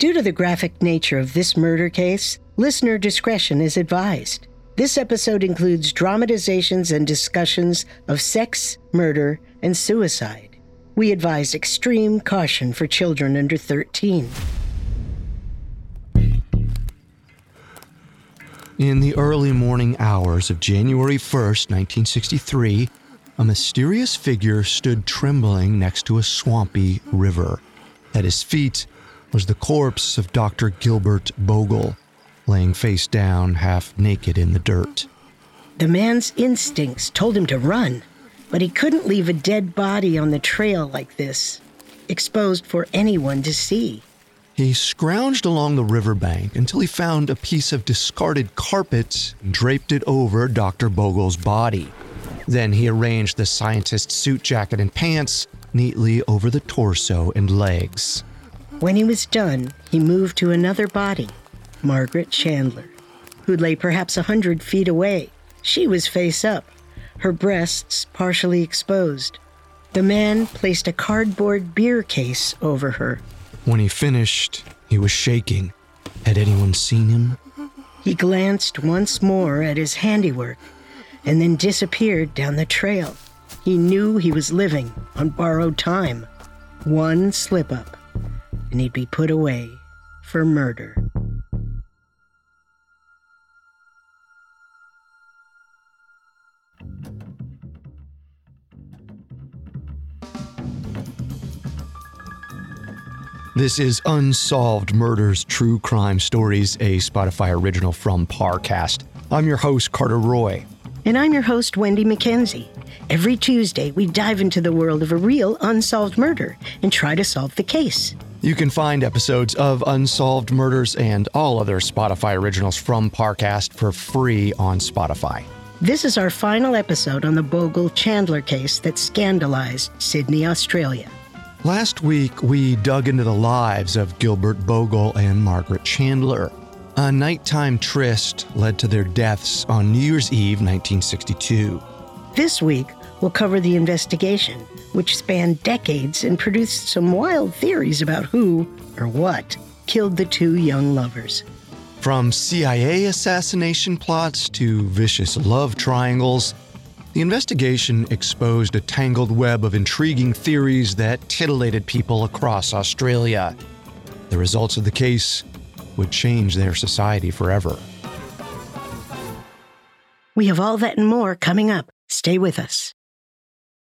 Due to the graphic nature of this murder case, listener discretion is advised. This episode includes dramatizations and discussions of sex, murder, and suicide. We advise extreme caution for children under 13. In the early morning hours of January 1st, 1963, a mysterious figure stood trembling next to a swampy river. At his feet was the corpse of Dr. Gilbert Bogle, laying face down, half naked in the dirt. The man's instincts told him to run, but he couldn't leave a dead body on the trail like this, exposed for anyone to see. He scrounged along the riverbank until he found a piece of discarded carpet and draped it over Dr. Bogle's body. Then he arranged the scientist's suit jacket and pants neatly over the torso and legs. When he was done, he moved to another body, Margaret Chandler, who lay perhaps a hundred feet away. She was face up, her breasts partially exposed. The man placed a cardboard beer case over her. When he finished, he was shaking. Had anyone seen him? He glanced once more at his handiwork and then disappeared down the trail. He knew he was living on borrowed time. One slip up, and he'd be put away for murder. This is Unsolved Murders True Crime Stories, a Spotify original from Parcast. I'm your host, Carter Roy. And I'm your host, Wendy McKenzie. Every Tuesday, we dive into the world of a real unsolved murder and try to solve the case. You can find episodes of Unsolved Murders and all other Spotify originals from Parcast for free on Spotify. This is our final episode on the Bogle Chandler case that scandalized Sydney, Australia. Last week, we dug into the lives of Gilbert Bogle and Margaret Chandler. A nighttime tryst led to their deaths on New Year's Eve 1962. This week, we'll cover the investigation, which spanned decades and produced some wild theories about who, or what, killed the two young lovers. From CIA assassination plots to vicious love triangles, the investigation exposed a tangled web of intriguing theories that titillated people across Australia. The results of the case would change their society forever. We have all that and more coming up. Stay with us.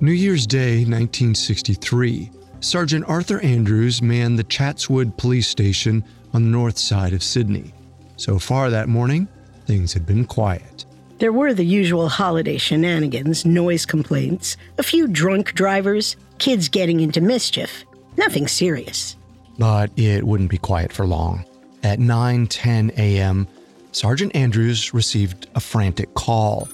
New Year's Day, 1963, Sergeant Arthur Andrews manned the Chatswood Police Station on the north side of Sydney. So far that morning, things had been quiet. There were the usual holiday shenanigans, noise complaints, a few drunk drivers, kids getting into mischief. Nothing serious. But it wouldn't be quiet for long. At 9:10 a.m., Sergeant Andrews received a frantic call.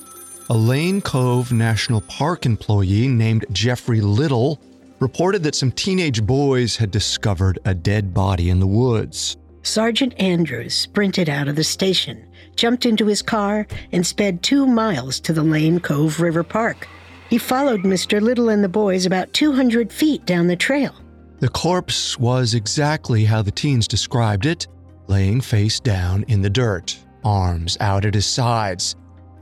A Lane Cove National Park employee named Jeffrey Little reported that some teenage boys had discovered a dead body in the woods. Sergeant Andrews sprinted out of the station, jumped into his car, and sped two miles to the Lane Cove River Park. He followed Mr. Little and the boys about 200 feet down the trail. The corpse was exactly how the teens described it laying face down in the dirt, arms out at his sides.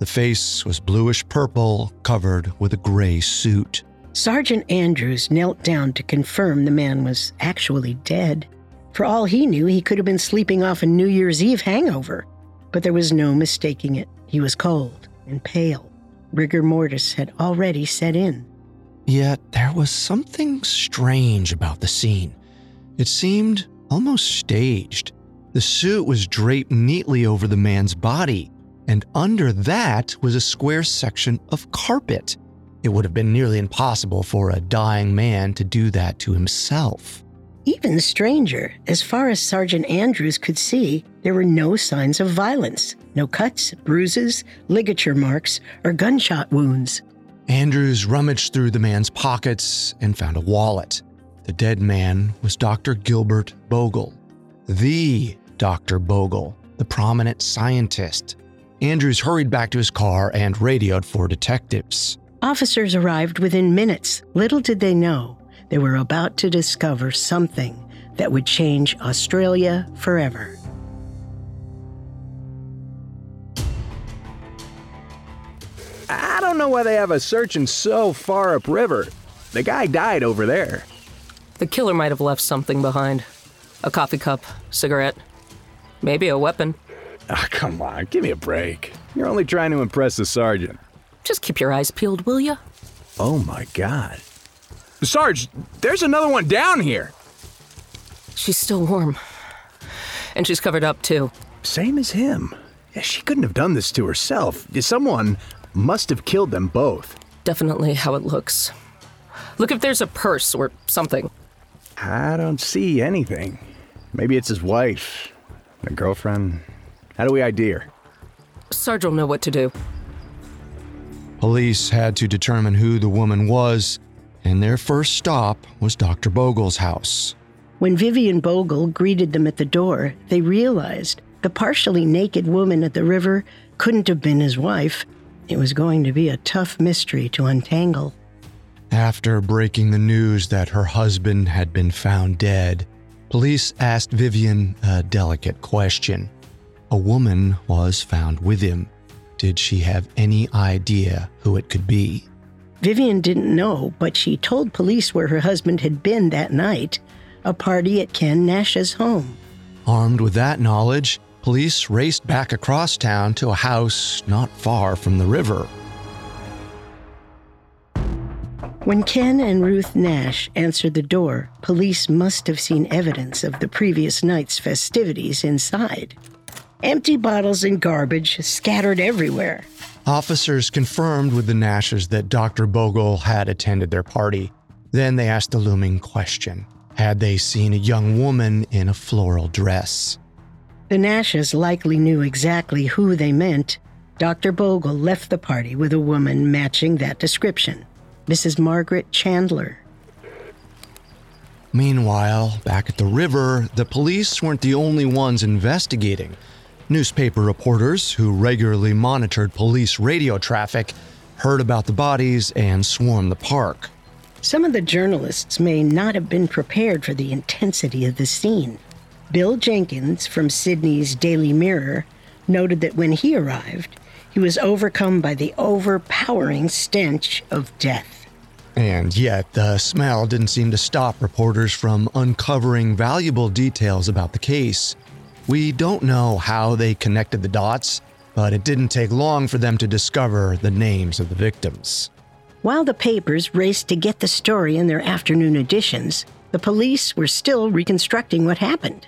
The face was bluish purple, covered with a gray suit. Sergeant Andrews knelt down to confirm the man was actually dead. For all he knew, he could have been sleeping off a New Year's Eve hangover. But there was no mistaking it. He was cold and pale. Rigor mortis had already set in. Yet there was something strange about the scene. It seemed almost staged. The suit was draped neatly over the man's body, and under that was a square section of carpet. It would have been nearly impossible for a dying man to do that to himself. Even stranger, as far as Sergeant Andrews could see, there were no signs of violence no cuts, bruises, ligature marks, or gunshot wounds. Andrews rummaged through the man's pockets and found a wallet. The dead man was Dr. Gilbert Bogle, the Dr. Bogle, the prominent scientist. Andrews hurried back to his car and radioed for detectives. Officers arrived within minutes. Little did they know they were about to discover something that would change Australia forever. I don't know why they have us searching so far upriver. The guy died over there. The killer might have left something behind a coffee cup, cigarette, maybe a weapon. Ah, come on, give me a break. You're only trying to impress the sergeant. Just keep your eyes peeled, will you? Oh my god. Sarge, there's another one down here. She's still warm. And she's covered up, too. Same as him. Yeah, she couldn't have done this to herself. Someone must have killed them both. Definitely how it looks. Look if there's a purse or something. I don't see anything. Maybe it's his wife, a girlfriend. How do we ID her? Sarge will know what to do. Police had to determine who the woman was, and their first stop was Dr. Bogle's house. When Vivian Bogle greeted them at the door, they realized the partially naked woman at the river couldn't have been his wife. It was going to be a tough mystery to untangle. After breaking the news that her husband had been found dead, police asked Vivian a delicate question. A woman was found with him. Did she have any idea who it could be? Vivian didn't know, but she told police where her husband had been that night a party at Ken Nash's home. Armed with that knowledge, police raced back across town to a house not far from the river. When Ken and Ruth Nash answered the door, police must have seen evidence of the previous night's festivities inside. Empty bottles and garbage scattered everywhere. Officers confirmed with the Nashes that Dr. Bogle had attended their party. Then they asked the looming question Had they seen a young woman in a floral dress? The Nashes likely knew exactly who they meant. Dr. Bogle left the party with a woman matching that description Mrs. Margaret Chandler. Meanwhile, back at the river, the police weren't the only ones investigating. Newspaper reporters who regularly monitored police radio traffic heard about the bodies and swarmed the park. Some of the journalists may not have been prepared for the intensity of the scene. Bill Jenkins from Sydney's Daily Mirror noted that when he arrived, he was overcome by the overpowering stench of death. And yet, the smell didn't seem to stop reporters from uncovering valuable details about the case. We don't know how they connected the dots, but it didn't take long for them to discover the names of the victims. While the papers raced to get the story in their afternoon editions, the police were still reconstructing what happened.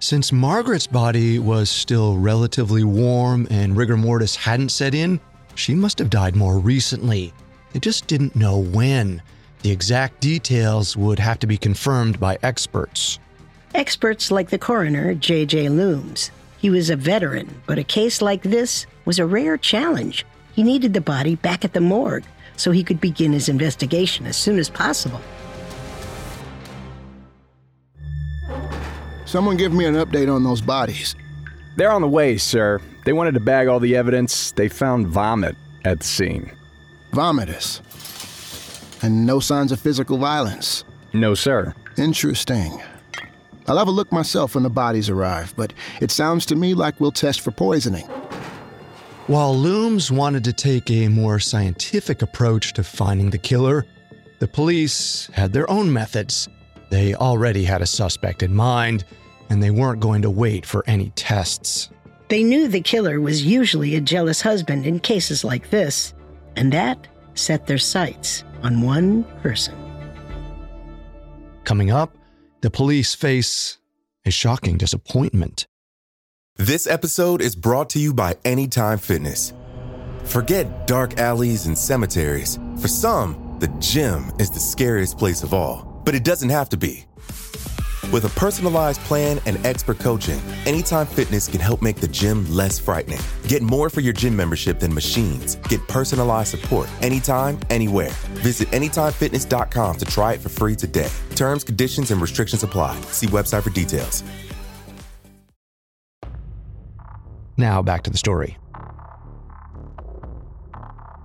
Since Margaret's body was still relatively warm and rigor mortis hadn't set in, she must have died more recently. They just didn't know when. The exact details would have to be confirmed by experts. Experts like the coroner, J.J. Loomes. He was a veteran, but a case like this was a rare challenge. He needed the body back at the morgue so he could begin his investigation as soon as possible. Someone give me an update on those bodies. They're on the way, sir. They wanted to bag all the evidence. They found vomit at the scene. Vomitus. And no signs of physical violence. No, sir. Interesting. I'll have a look myself when the bodies arrive, but it sounds to me like we'll test for poisoning. While Loomes wanted to take a more scientific approach to finding the killer, the police had their own methods. They already had a suspect in mind, and they weren't going to wait for any tests. They knew the killer was usually a jealous husband in cases like this, and that set their sights on one person. Coming up, the police face a shocking disappointment. This episode is brought to you by Anytime Fitness. Forget dark alleys and cemeteries. For some, the gym is the scariest place of all, but it doesn't have to be. With a personalized plan and expert coaching, Anytime Fitness can help make the gym less frightening. Get more for your gym membership than machines. Get personalized support anytime, anywhere. Visit AnytimeFitness.com to try it for free today. Terms, conditions, and restrictions apply. See website for details. Now back to the story.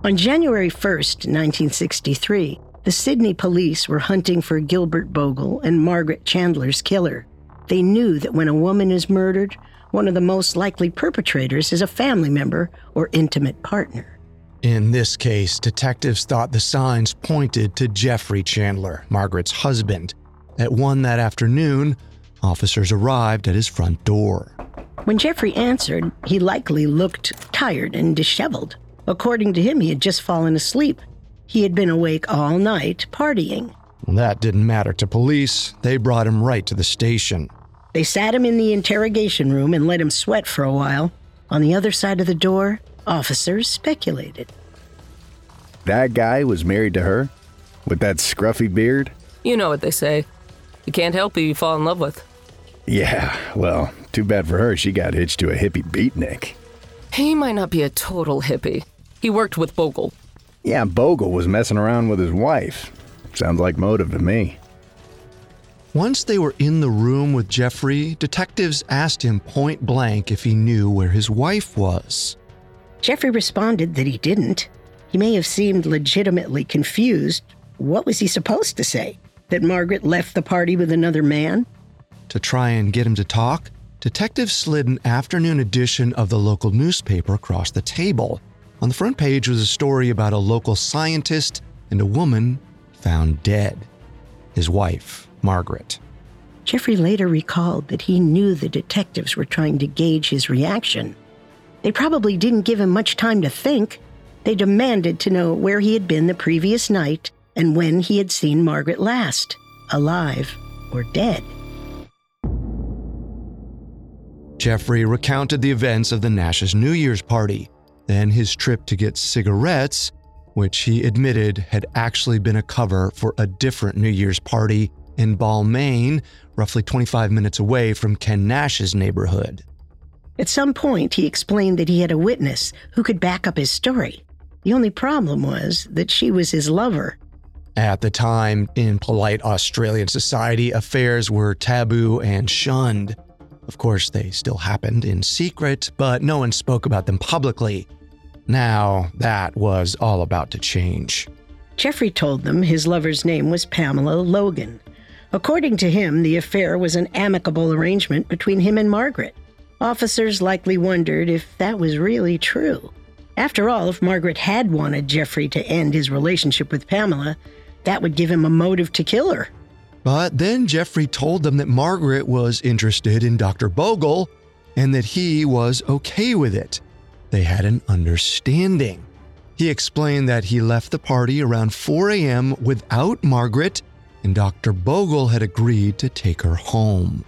On January 1st, 1963, the Sydney police were hunting for Gilbert Bogle and Margaret Chandler's killer. They knew that when a woman is murdered, one of the most likely perpetrators is a family member or intimate partner. In this case, detectives thought the signs pointed to Jeffrey Chandler, Margaret's husband. At 1 that afternoon, officers arrived at his front door. When Jeffrey answered, he likely looked tired and disheveled. According to him, he had just fallen asleep. He had been awake all night partying. That didn't matter to police. They brought him right to the station. They sat him in the interrogation room and let him sweat for a while. On the other side of the door, officers speculated. That guy was married to her? With that scruffy beard? You know what they say. You can't help who you fall in love with. Yeah, well, too bad for her she got hitched to a hippie beatnik. He might not be a total hippie. He worked with Bogle. Yeah, Bogle was messing around with his wife. Sounds like motive to me. Once they were in the room with Jeffrey, detectives asked him point blank if he knew where his wife was. Jeffrey responded that he didn't. He may have seemed legitimately confused. What was he supposed to say? That Margaret left the party with another man? To try and get him to talk, detectives slid an afternoon edition of the local newspaper across the table. On the front page was a story about a local scientist and a woman found dead. His wife, Margaret. Jeffrey later recalled that he knew the detectives were trying to gauge his reaction. They probably didn't give him much time to think. They demanded to know where he had been the previous night and when he had seen Margaret last, alive or dead. Jeffrey recounted the events of the Nash's New Year's party, then his trip to get cigarettes, which he admitted had actually been a cover for a different New Year's party in Balmain, roughly 25 minutes away from Ken Nash's neighborhood. At some point, he explained that he had a witness who could back up his story. The only problem was that she was his lover. At the time, in polite Australian society, affairs were taboo and shunned. Of course, they still happened in secret, but no one spoke about them publicly. Now, that was all about to change. Jeffrey told them his lover's name was Pamela Logan. According to him, the affair was an amicable arrangement between him and Margaret. Officers likely wondered if that was really true. After all, if Margaret had wanted Jeffrey to end his relationship with Pamela, that would give him a motive to kill her. But then Jeffrey told them that Margaret was interested in Dr. Bogle and that he was okay with it. They had an understanding. He explained that he left the party around 4 a.m. without Margaret, and Dr. Bogle had agreed to take her home.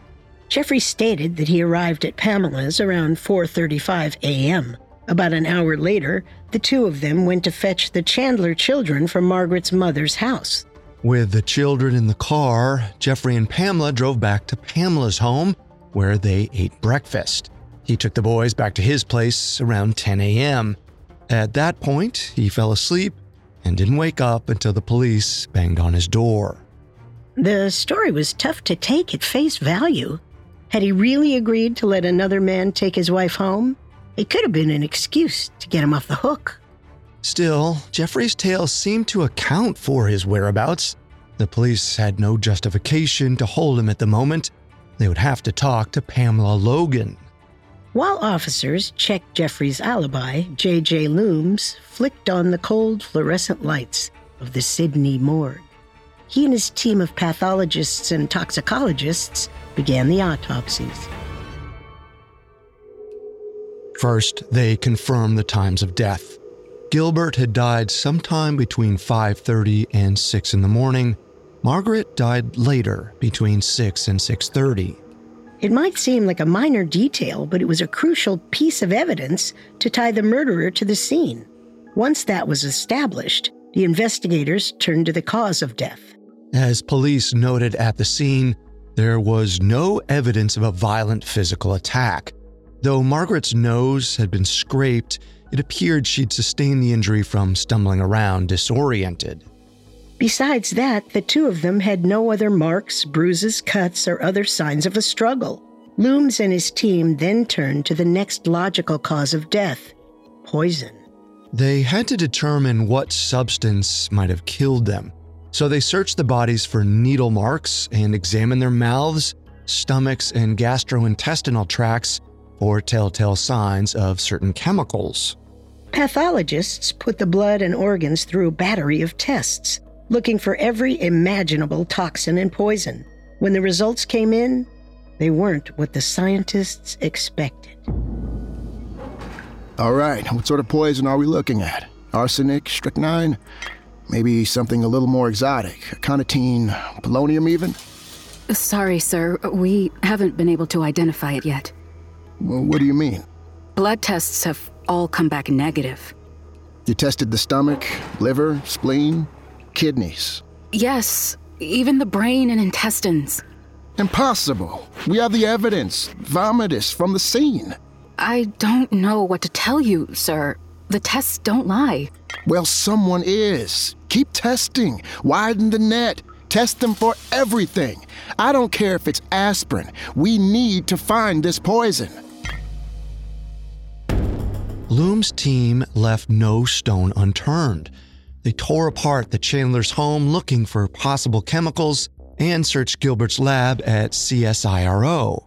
Jeffrey stated that he arrived at Pamela's around 4:35 a.m. About an hour later, the two of them went to fetch the Chandler children from Margaret's mother's house. With the children in the car, Jeffrey and Pamela drove back to Pamela's home, where they ate breakfast. He took the boys back to his place around 10 a.m. At that point, he fell asleep and didn't wake up until the police banged on his door. The story was tough to take at face value. Had he really agreed to let another man take his wife home? It could have been an excuse to get him off the hook. Still, Jeffrey's tale seemed to account for his whereabouts. The police had no justification to hold him at the moment. They would have to talk to Pamela Logan. While officers checked Jeffrey's alibi, J.J. Loomes flicked on the cold fluorescent lights of the Sydney morgue. he and his team of pathologists and toxicologists began the autopsies. First, they confirmed the times of death. Gilbert had died sometime between 5:30 and 6 in the morning. Margaret died later, between 6 and 6:30. It might seem like a minor detail, but it was a crucial piece of evidence to tie the murderer to the scene. Once that was established, the investigators turned to the cause of death. As police noted at the scene, there was no evidence of a violent physical attack. Though Margaret's nose had been scraped, it appeared she'd sustained the injury from stumbling around disoriented. Besides that, the two of them had no other marks, bruises, cuts, or other signs of a struggle. Loomes and his team then turned to the next logical cause of death poison. They had to determine what substance might have killed them, so they searched the bodies for needle marks and examined their mouths, stomachs, and gastrointestinal tracts for telltale signs of certain chemicals. Pathologists put the blood and organs through a battery of tests, looking for every imaginable toxin and poison. When the results came in, they weren't what the scientists expected. All right, what sort of poison are we looking at? Arsenic, strychnine? Maybe something a little more exotic. Aconitine, polonium, even? Sorry, sir. We haven't been able to identify it yet. Well, what do you mean? Blood tests have all come back negative. You tested the stomach, liver, spleen, kidneys. Yes, even the brain and intestines. Impossible. We have the evidence. Vomitus from the scene. I don't know what to tell you, sir. The tests don't lie. Well, someone is. Keep testing. Widen the net. Test them for everything. I don't care if it's aspirin. We need to find this poison. Loom's team left no stone unturned. They tore apart the Chandler's home looking for possible chemicals and searched Gilbert's lab at CSIRO.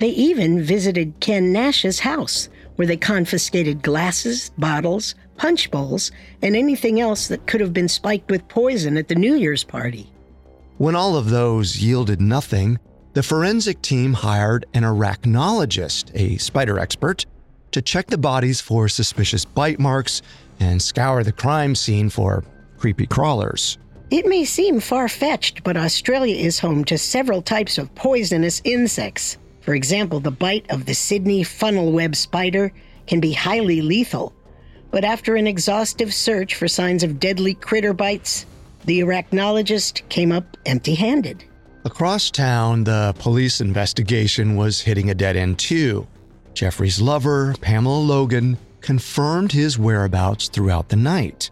They even visited Ken Nash's house, where they confiscated glasses, bottles, punch bowls, and anything else that could have been spiked with poison at the New Year's party. When all of those yielded nothing, the forensic team hired an arachnologist, a spider expert, to check the bodies for suspicious bite marks and scour the crime scene for creepy crawlers. It may seem far fetched, but Australia is home to several types of poisonous insects. For example, the bite of the Sydney funnel web spider can be highly lethal. But after an exhaustive search for signs of deadly critter bites, the arachnologist came up empty handed. Across town, the police investigation was hitting a dead end too. Jeffrey's lover, Pamela Logan, confirmed his whereabouts throughout the night.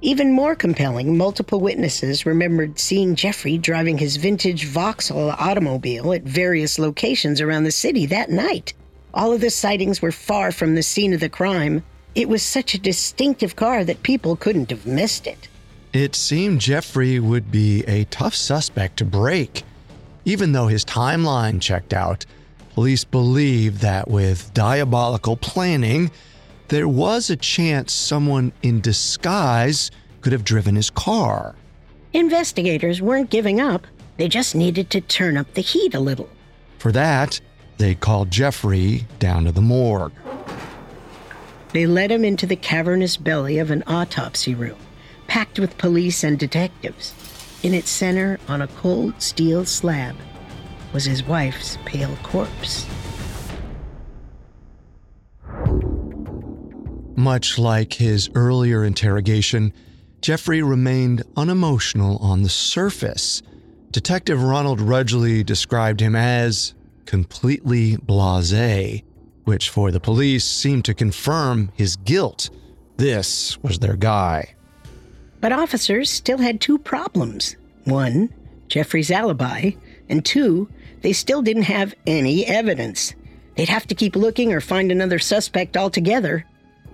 Even more compelling, multiple witnesses remembered seeing Jeffrey driving his vintage Vauxhall automobile at various locations around the city that night. All of the sightings were far from the scene of the crime. It was such a distinctive car that people couldn't have missed it. It seemed Jeffrey would be a tough suspect to break. Even though his timeline checked out, police believe that with diabolical planning, there was a chance someone in disguise could have driven his car. Investigators weren't giving up, they just needed to turn up the heat a little. For that, they called Jeffrey down to the morgue. They led him into the cavernous belly of an autopsy room, packed with police and detectives. In its center, on a cold steel slab, was his wife's pale corpse. Much like his earlier interrogation, Jeffrey remained unemotional on the surface. Detective Ronald Rudgley described him as completely blase, which for the police seemed to confirm his guilt. This was their guy. But officers still had two problems. One, Jeffrey's alibi, and two, they still didn't have any evidence. They'd have to keep looking or find another suspect altogether.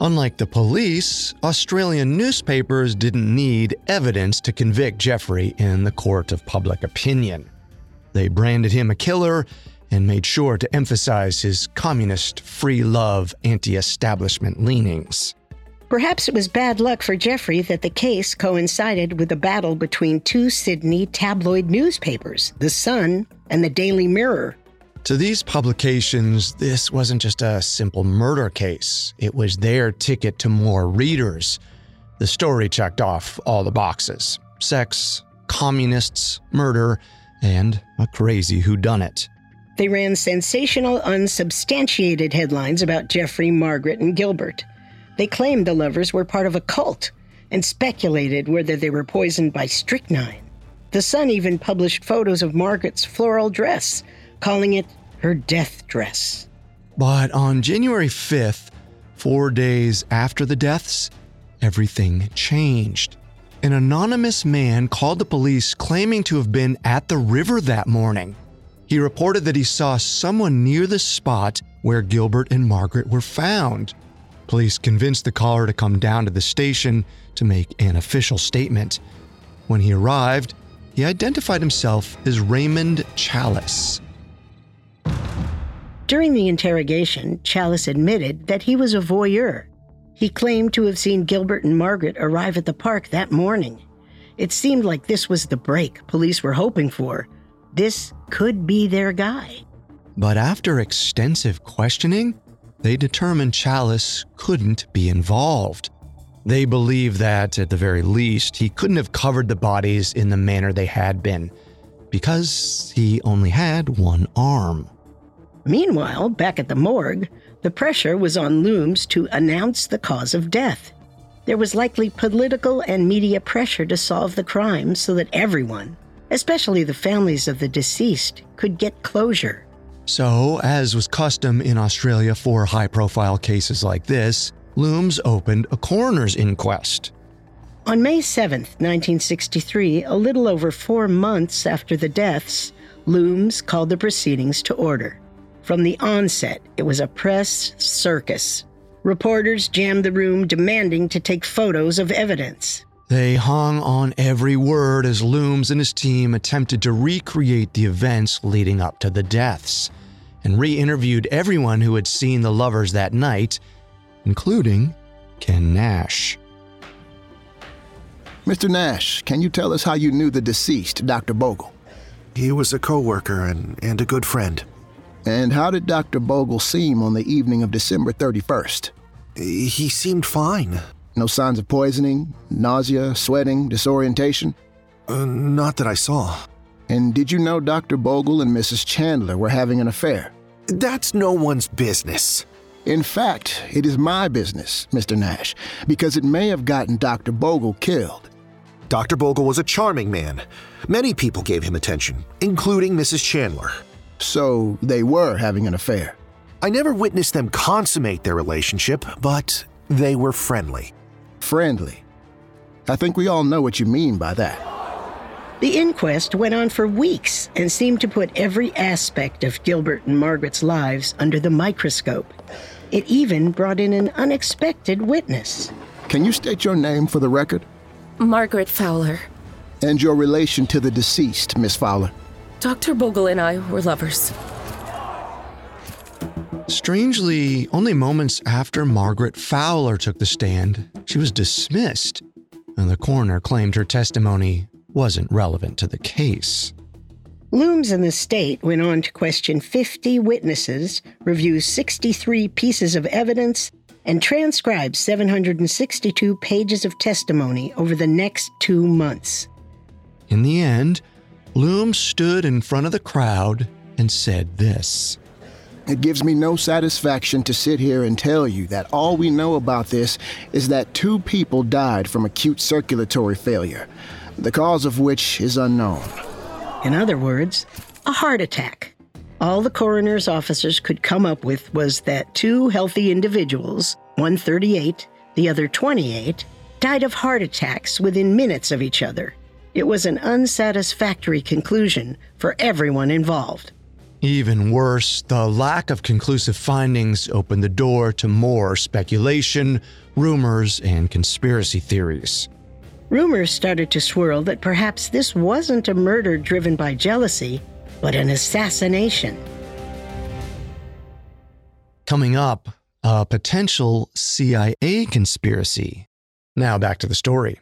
Unlike the police, Australian newspapers didn't need evidence to convict Jeffrey in the court of public opinion. They branded him a killer and made sure to emphasize his communist, free love, anti establishment leanings. Perhaps it was bad luck for Jeffrey that the case coincided with a battle between two Sydney tabloid newspapers, The Sun and the Daily Mirror. To these publications, this wasn't just a simple murder case, it was their ticket to more readers. The story checked off all the boxes sex, communists, murder, and a crazy whodunit. They ran sensational, unsubstantiated headlines about Jeffrey, Margaret, and Gilbert. They claimed the lovers were part of a cult and speculated whether they were poisoned by strychnine. The Sun even published photos of Margaret's floral dress, calling it her death dress. But on January 5th, four days after the deaths, everything changed. An anonymous man called the police claiming to have been at the river that morning. He reported that he saw someone near the spot where Gilbert and Margaret were found. Police convinced the caller to come down to the station to make an official statement. When he arrived, he identified himself as Raymond Chalice. During the interrogation, Chalice admitted that he was a voyeur. He claimed to have seen Gilbert and Margaret arrive at the park that morning. It seemed like this was the break police were hoping for. This could be their guy. But after extensive questioning, they determined Chalice couldn't be involved. They believe that, at the very least, he couldn't have covered the bodies in the manner they had been, because he only had one arm. Meanwhile, back at the morgue, the pressure was on Loomes to announce the cause of death. There was likely political and media pressure to solve the crime so that everyone, especially the families of the deceased, could get closure. So, as was custom in Australia for high profile cases like this, Loomes opened a coroner's inquest. On May 7, 1963, a little over four months after the deaths, Loomes called the proceedings to order. From the onset, it was a press circus. Reporters jammed the room demanding to take photos of evidence. They hung on every word as Loomes and his team attempted to recreate the events leading up to the deaths and re interviewed everyone who had seen the lovers that night, including Ken Nash. Mr. Nash, can you tell us how you knew the deceased, Dr. Bogle? He was a coworker and, and a good friend. And how did Dr. Bogle seem on the evening of December 31st? He seemed fine. No signs of poisoning, nausea, sweating, disorientation? Uh, not that I saw. And did you know Dr. Bogle and Mrs. Chandler were having an affair? That's no one's business. In fact, it is my business, Mr. Nash, because it may have gotten Dr. Bogle killed. Dr. Bogle was a charming man. Many people gave him attention, including Mrs. Chandler. So they were having an affair. I never witnessed them consummate their relationship, but they were friendly. Friendly. I think we all know what you mean by that. The inquest went on for weeks and seemed to put every aspect of Gilbert and Margaret's lives under the microscope. It even brought in an unexpected witness. Can you state your name for the record? Margaret Fowler. And your relation to the deceased, Miss Fowler? Dr. Bogle and I were lovers. Strangely, only moments after Margaret Fowler took the stand, she was dismissed, and the coroner claimed her testimony wasn't relevant to the case. Loomes and the state went on to question 50 witnesses, review 63 pieces of evidence, and transcribe 762 pages of testimony over the next two months. In the end, Loomes stood in front of the crowd and said this It gives me no satisfaction to sit here and tell you that all we know about this is that two people died from acute circulatory failure, the cause of which is unknown. In other words, a heart attack. All the coroner's officers could come up with was that two healthy individuals, one 38, the other 28, died of heart attacks within minutes of each other. It was an unsatisfactory conclusion for everyone involved. Even worse, the lack of conclusive findings opened the door to more speculation, rumors, and conspiracy theories. Rumors started to swirl that perhaps this wasn't a murder driven by jealousy, but an assassination. Coming up, a potential CIA conspiracy. Now back to the story.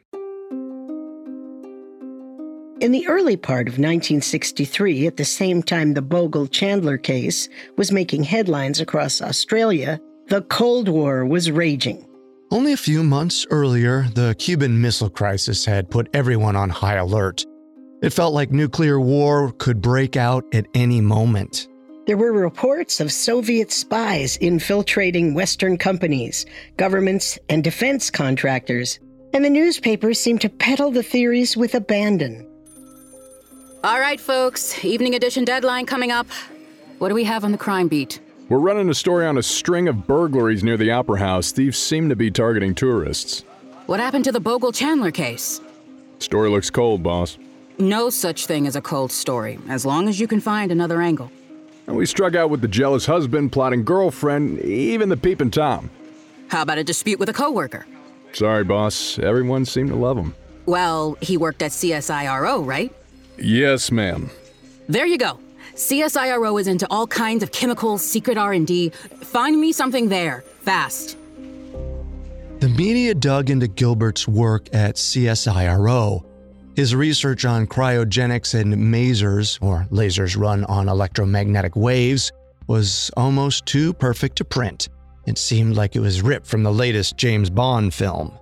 In the early part of 1963, at the same time the Bogle Chandler case was making headlines across Australia, the Cold War was raging. Only a few months earlier, the Cuban Missile Crisis had put everyone on high alert. It felt like nuclear war could break out at any moment. There were reports of Soviet spies infiltrating Western companies, governments, and defense contractors, and the newspapers seemed to peddle the theories with abandon. All right, folks, evening edition deadline coming up. What do we have on the crime beat? We're running a story on a string of burglaries near the Opera House. Thieves seem to be targeting tourists. What happened to the Bogle Chandler case? Story looks cold, boss. No such thing as a cold story, as long as you can find another angle. And we struck out with the jealous husband, plotting girlfriend, even the peeping Tom. How about a dispute with a coworker? Sorry, boss. Everyone seemed to love him. Well, he worked at CSIRO, right? Yes, ma'am. There you go. CSIRO is into all kinds of chemicals, secret R&D. Find me something there, fast. The media dug into Gilbert's work at CSIRO. His research on cryogenics and masers, or lasers run on electromagnetic waves, was almost too perfect to print. It seemed like it was ripped from the latest James Bond film.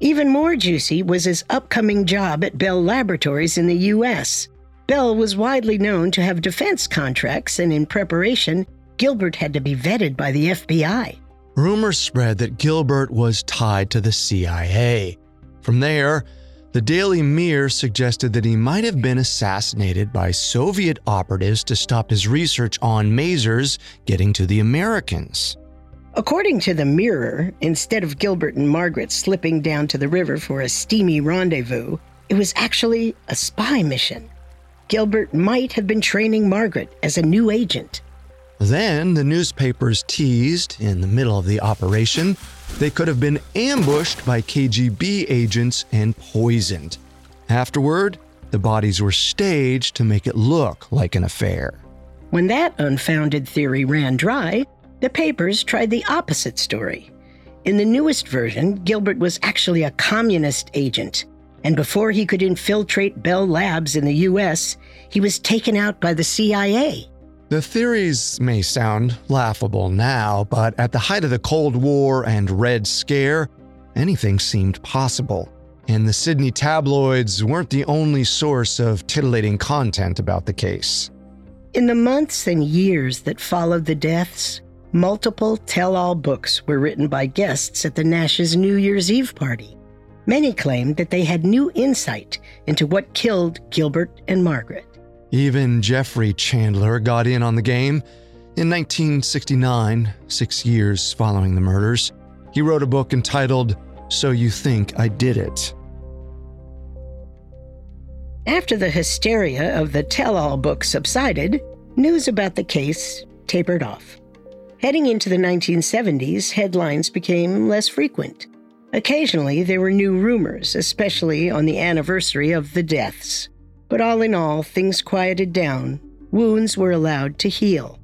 Even more juicy was his upcoming job at Bell Laboratories in the U.S. Bell was widely known to have defense contracts, and in preparation, Gilbert had to be vetted by the FBI. Rumors spread that Gilbert was tied to the CIA. From there, the Daily Mirror suggested that he might have been assassinated by Soviet operatives to stop his research on masers getting to the Americans. According to the Mirror, instead of Gilbert and Margaret slipping down to the river for a steamy rendezvous, it was actually a spy mission. Gilbert might have been training Margaret as a new agent. Then the newspapers teased, in the middle of the operation, they could have been ambushed by KGB agents and poisoned. Afterward, the bodies were staged to make it look like an affair. When that unfounded theory ran dry, the papers tried the opposite story. In the newest version, Gilbert was actually a communist agent, and before he could infiltrate Bell Labs in the US, he was taken out by the CIA. The theories may sound laughable now, but at the height of the Cold War and Red Scare, anything seemed possible. And the Sydney tabloids weren't the only source of titillating content about the case. In the months and years that followed the deaths, multiple tell all books were written by guests at the Nash's New Year's Eve party. Many claimed that they had new insight into what killed Gilbert and Margaret. Even Jeffrey Chandler got in on the game. In 1969, six years following the murders, he wrote a book entitled So You Think I Did It. After the hysteria of the tell all book subsided, news about the case tapered off. Heading into the 1970s, headlines became less frequent. Occasionally, there were new rumors, especially on the anniversary of the deaths. But all in all, things quieted down. Wounds were allowed to heal.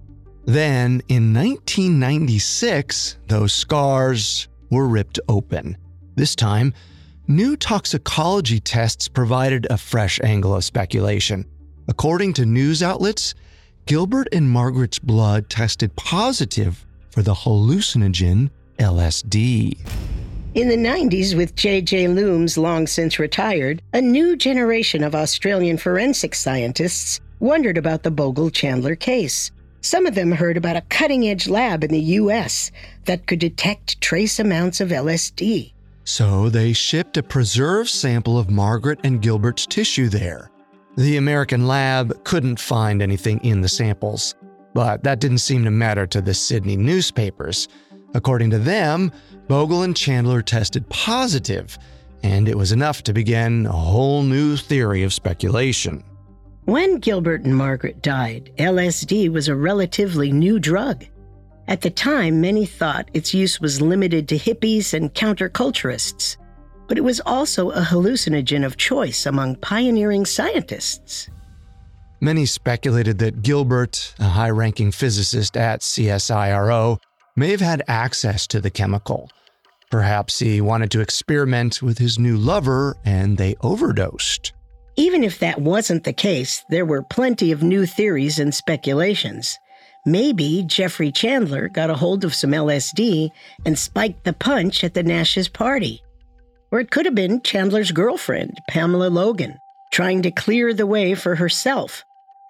Then, in 1996, those scars were ripped open. This time, new toxicology tests provided a fresh angle of speculation. According to news outlets, Gilbert and Margaret's blood tested positive for the hallucinogen LSD. In the 90s, with J.J. Loomes long since retired, a new generation of Australian forensic scientists wondered about the Bogle Chandler case. Some of them heard about a cutting edge lab in the U.S. that could detect trace amounts of LSD. So they shipped a preserved sample of Margaret and Gilbert's tissue there. The American lab couldn't find anything in the samples, but that didn't seem to matter to the Sydney newspapers. According to them, Bogle and Chandler tested positive, and it was enough to begin a whole new theory of speculation. When Gilbert and Margaret died, LSD was a relatively new drug. At the time, many thought its use was limited to hippies and counterculturists, but it was also a hallucinogen of choice among pioneering scientists. Many speculated that Gilbert, a high ranking physicist at CSIRO, may have had access to the chemical. Perhaps he wanted to experiment with his new lover and they overdosed. Even if that wasn't the case, there were plenty of new theories and speculations. Maybe Jeffrey Chandler got a hold of some LSD and spiked the punch at the Nash's party. Or it could have been Chandler's girlfriend, Pamela Logan, trying to clear the way for herself.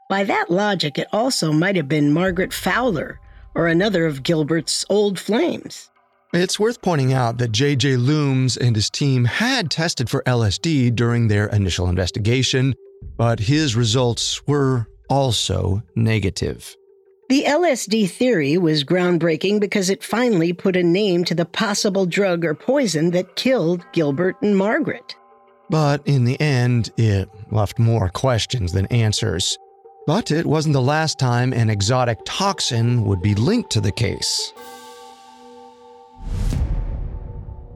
By that logic, it also might have been Margaret Fowler or another of Gilbert's old flames. It's worth pointing out that J.J. Loomes and his team had tested for LSD during their initial investigation, but his results were also negative. The LSD theory was groundbreaking because it finally put a name to the possible drug or poison that killed Gilbert and Margaret. But in the end, it left more questions than answers. But it wasn't the last time an exotic toxin would be linked to the case.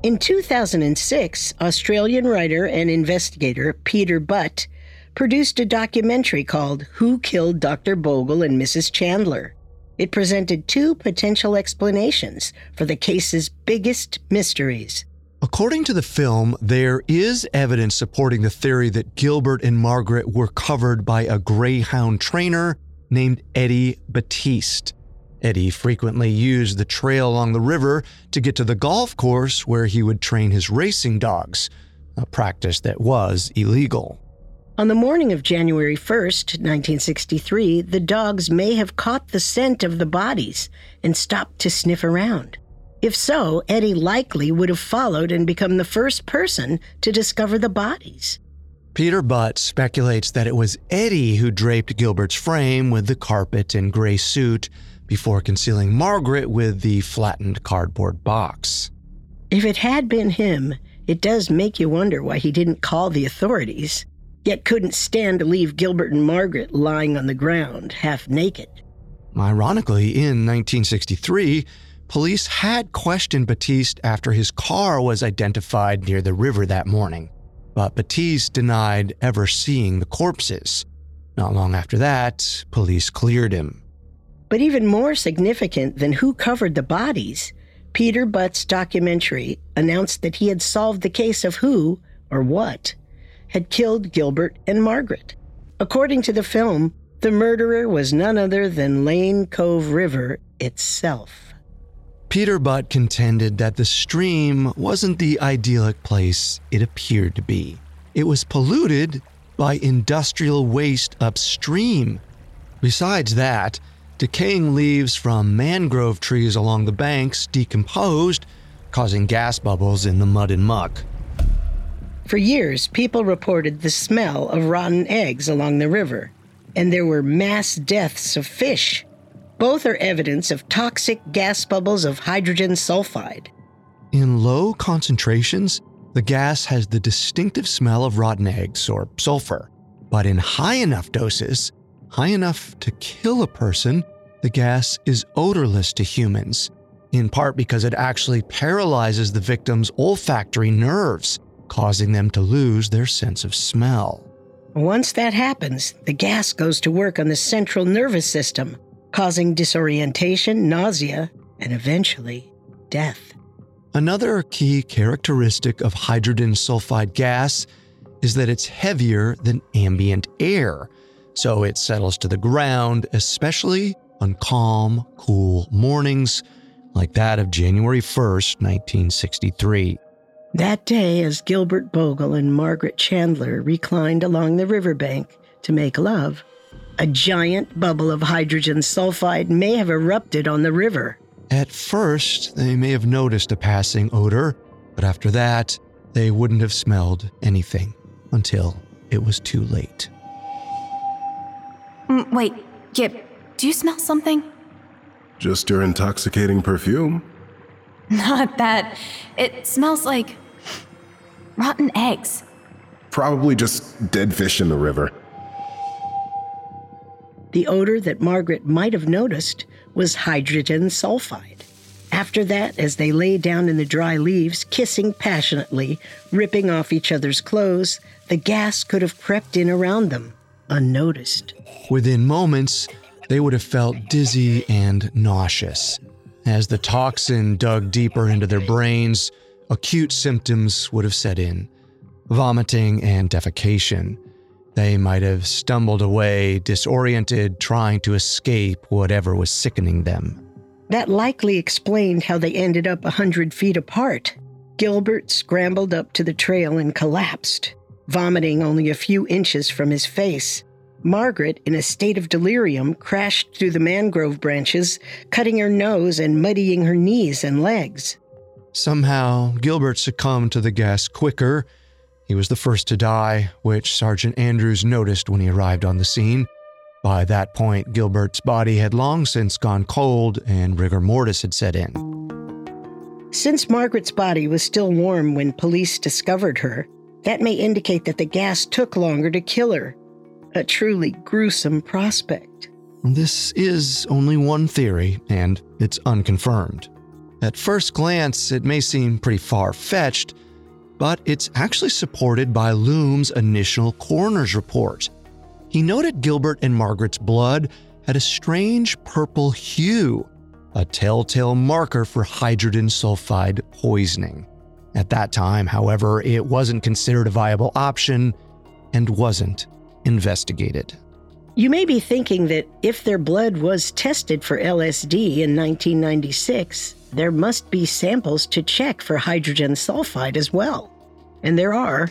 In 2006, Australian writer and investigator Peter Butt produced a documentary called Who Killed Dr. Bogle and Mrs. Chandler. It presented two potential explanations for the case's biggest mysteries. According to the film, there is evidence supporting the theory that Gilbert and Margaret were covered by a greyhound trainer named Eddie Batiste. Eddie frequently used the trail along the river to get to the golf course where he would train his racing dogs, a practice that was illegal. On the morning of January 1st, 1963, the dogs may have caught the scent of the bodies and stopped to sniff around. If so, Eddie likely would have followed and become the first person to discover the bodies. Peter Butt speculates that it was Eddie who draped Gilbert's frame with the carpet and gray suit before concealing Margaret with the flattened cardboard box. If it had been him, it does make you wonder why he didn't call the authorities yet couldn't stand to leave Gilbert and Margaret lying on the ground, half naked. Ironically, in 1963, police had questioned Batiste after his car was identified near the river that morning, but Batiste denied ever seeing the corpses. Not long after that, police cleared him. But even more significant than who covered the bodies, Peter Butt's documentary announced that he had solved the case of who, or what, had killed Gilbert and Margaret. According to the film, the murderer was none other than Lane Cove River itself. Peter Butt contended that the stream wasn't the idyllic place it appeared to be. It was polluted by industrial waste upstream. Besides that, decaying leaves from mangrove trees along the banks decomposed, causing gas bubbles in the mud and muck. For years, people reported the smell of rotten eggs along the river, and there were mass deaths of fish. Both are evidence of toxic gas bubbles of hydrogen sulfide. In low concentrations, the gas has the distinctive smell of rotten eggs or sulfur. But in high enough doses, high enough to kill a person, the gas is odorless to humans, in part because it actually paralyzes the victim's olfactory nerves, causing them to lose their sense of smell. Once that happens, the gas goes to work on the central nervous system, causing disorientation, nausea, and eventually death. Another key characteristic of hydrogen sulfide gas is that it's heavier than ambient air, so it settles to the ground, especially on calm, cool mornings like that of January 1st, 1963. That day, as Gilbert Bogle and Margaret Chandler reclined along the riverbank to make love, a giant bubble of hydrogen sulfide may have erupted on the river. At first, they may have noticed a passing odor, but after that, they wouldn't have smelled anything until it was too late. Mm, wait, Gib, do you smell something? Just your intoxicating perfume. Not that. It smells like rotten eggs. Probably just dead fish in the river. The odor that Margaret might have noticed was hydrogen sulfide. After that, as they lay down in the dry leaves, kissing passionately, ripping off each other's clothes, the gas could have crept in around them, unnoticed. Within moments, they would have felt dizzy and nauseous As the toxin dug deeper into their brains, acute symptoms would have set in vomiting and defecation. They might have stumbled away, disoriented, trying to escape whatever was sickening them. That likely explained how they ended up a hundred feet apart. Gilbert scrambled up to the trail and collapsed, vomiting only a few inches from his face. Margaret, in a state of delirium, crashed through the mangrove branches, cutting her nose and muddying her knees and legs. Somehow, Gilbert succumbed to the gas quicker he was the first to die, which Sergeant Andrews noticed when he arrived on the scene. By that point, Gilbert's body had long since gone cold and rigor mortis had set in. Since Margaret's body was still warm when police discovered her, that may indicate that the gas took longer to kill her. A truly gruesome prospect. This is only one theory, and it's unconfirmed. At first glance, it may seem pretty far fetched, but it's actually supported by Loomes' initial coroner's report. He noted Gilbert and Margaret's blood had a strange purple hue, a telltale marker for hydrogen sulfide poisoning. At that time, however, it wasn't considered a viable option and wasn't investigated. You may be thinking that if their blood was tested for LSD in 1996, there must be samples to check for hydrogen sulfide as well. And there are,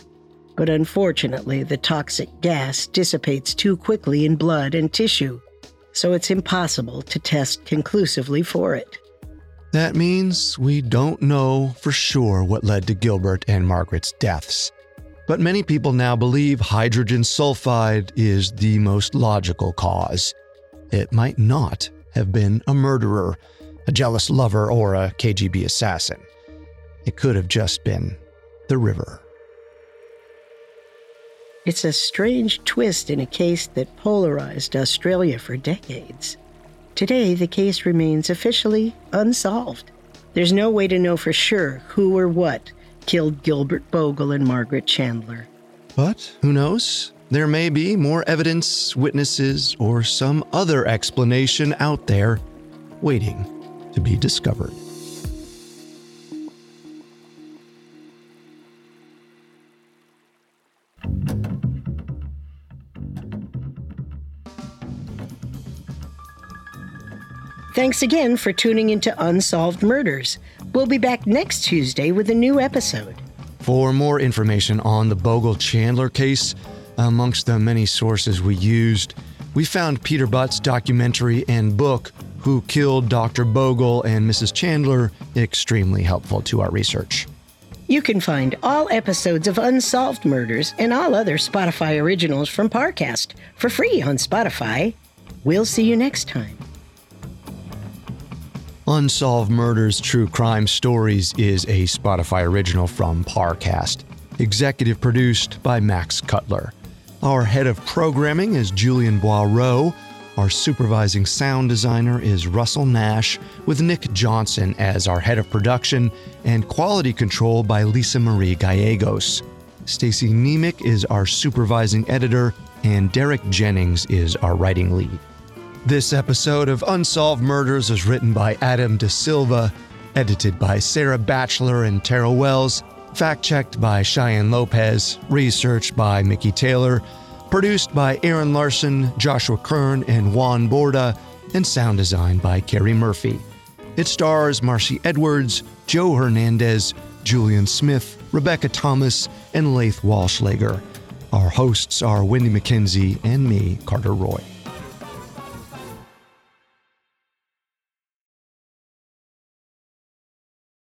but unfortunately, the toxic gas dissipates too quickly in blood and tissue, so it's impossible to test conclusively for it. That means we don't know for sure what led to Gilbert and Margaret's deaths. But many people now believe hydrogen sulfide is the most logical cause. It might not have been a murderer, a jealous lover, or a KGB assassin. It could have just been the river. It's a strange twist in a case that polarized Australia for decades. Today, the case remains officially unsolved. There's no way to know for sure who or what killed Gilbert Bogle and Margaret Chandler. But who knows? There may be more evidence, witnesses, or some other explanation out there waiting to be discovered. Thanks again for tuning into Unsolved Murders. We'll be back next Tuesday with a new episode. For more information on the Bogle Chandler case, amongst the many sources we used, we found Peter Butt's documentary and book, Who Killed Dr. Bogle and Mrs. Chandler, extremely helpful to our research. You can find all episodes of Unsolved Murders and all other Spotify originals from Parcast for free on Spotify. We'll see you next time. Unsolved Murders True Crime Stories is a Spotify original from Parcast, executive produced by Max Cutler. Our head of programming is Julian Boireau. Our supervising sound designer is Russell Nash, with Nick Johnson as our head of production, and quality control by Lisa Marie Gallegos. Stacy Nemec is our supervising editor, and Derek Jennings is our writing lead. This episode of Unsolved Murders was written by Adam De Silva, edited by Sarah Batchelor and Tara Wells, fact checked by Cheyenne Lopez, researched by Mickey Taylor, produced by Aaron Larson, Joshua Kern, and Juan Borda, and sound designed by Carrie Murphy. It stars Marcy Edwards, Joe Hernandez, Julian Smith, Rebecca Thomas, and Laith Walschlager. Our hosts are Wendy McKenzie and me, Carter Roy.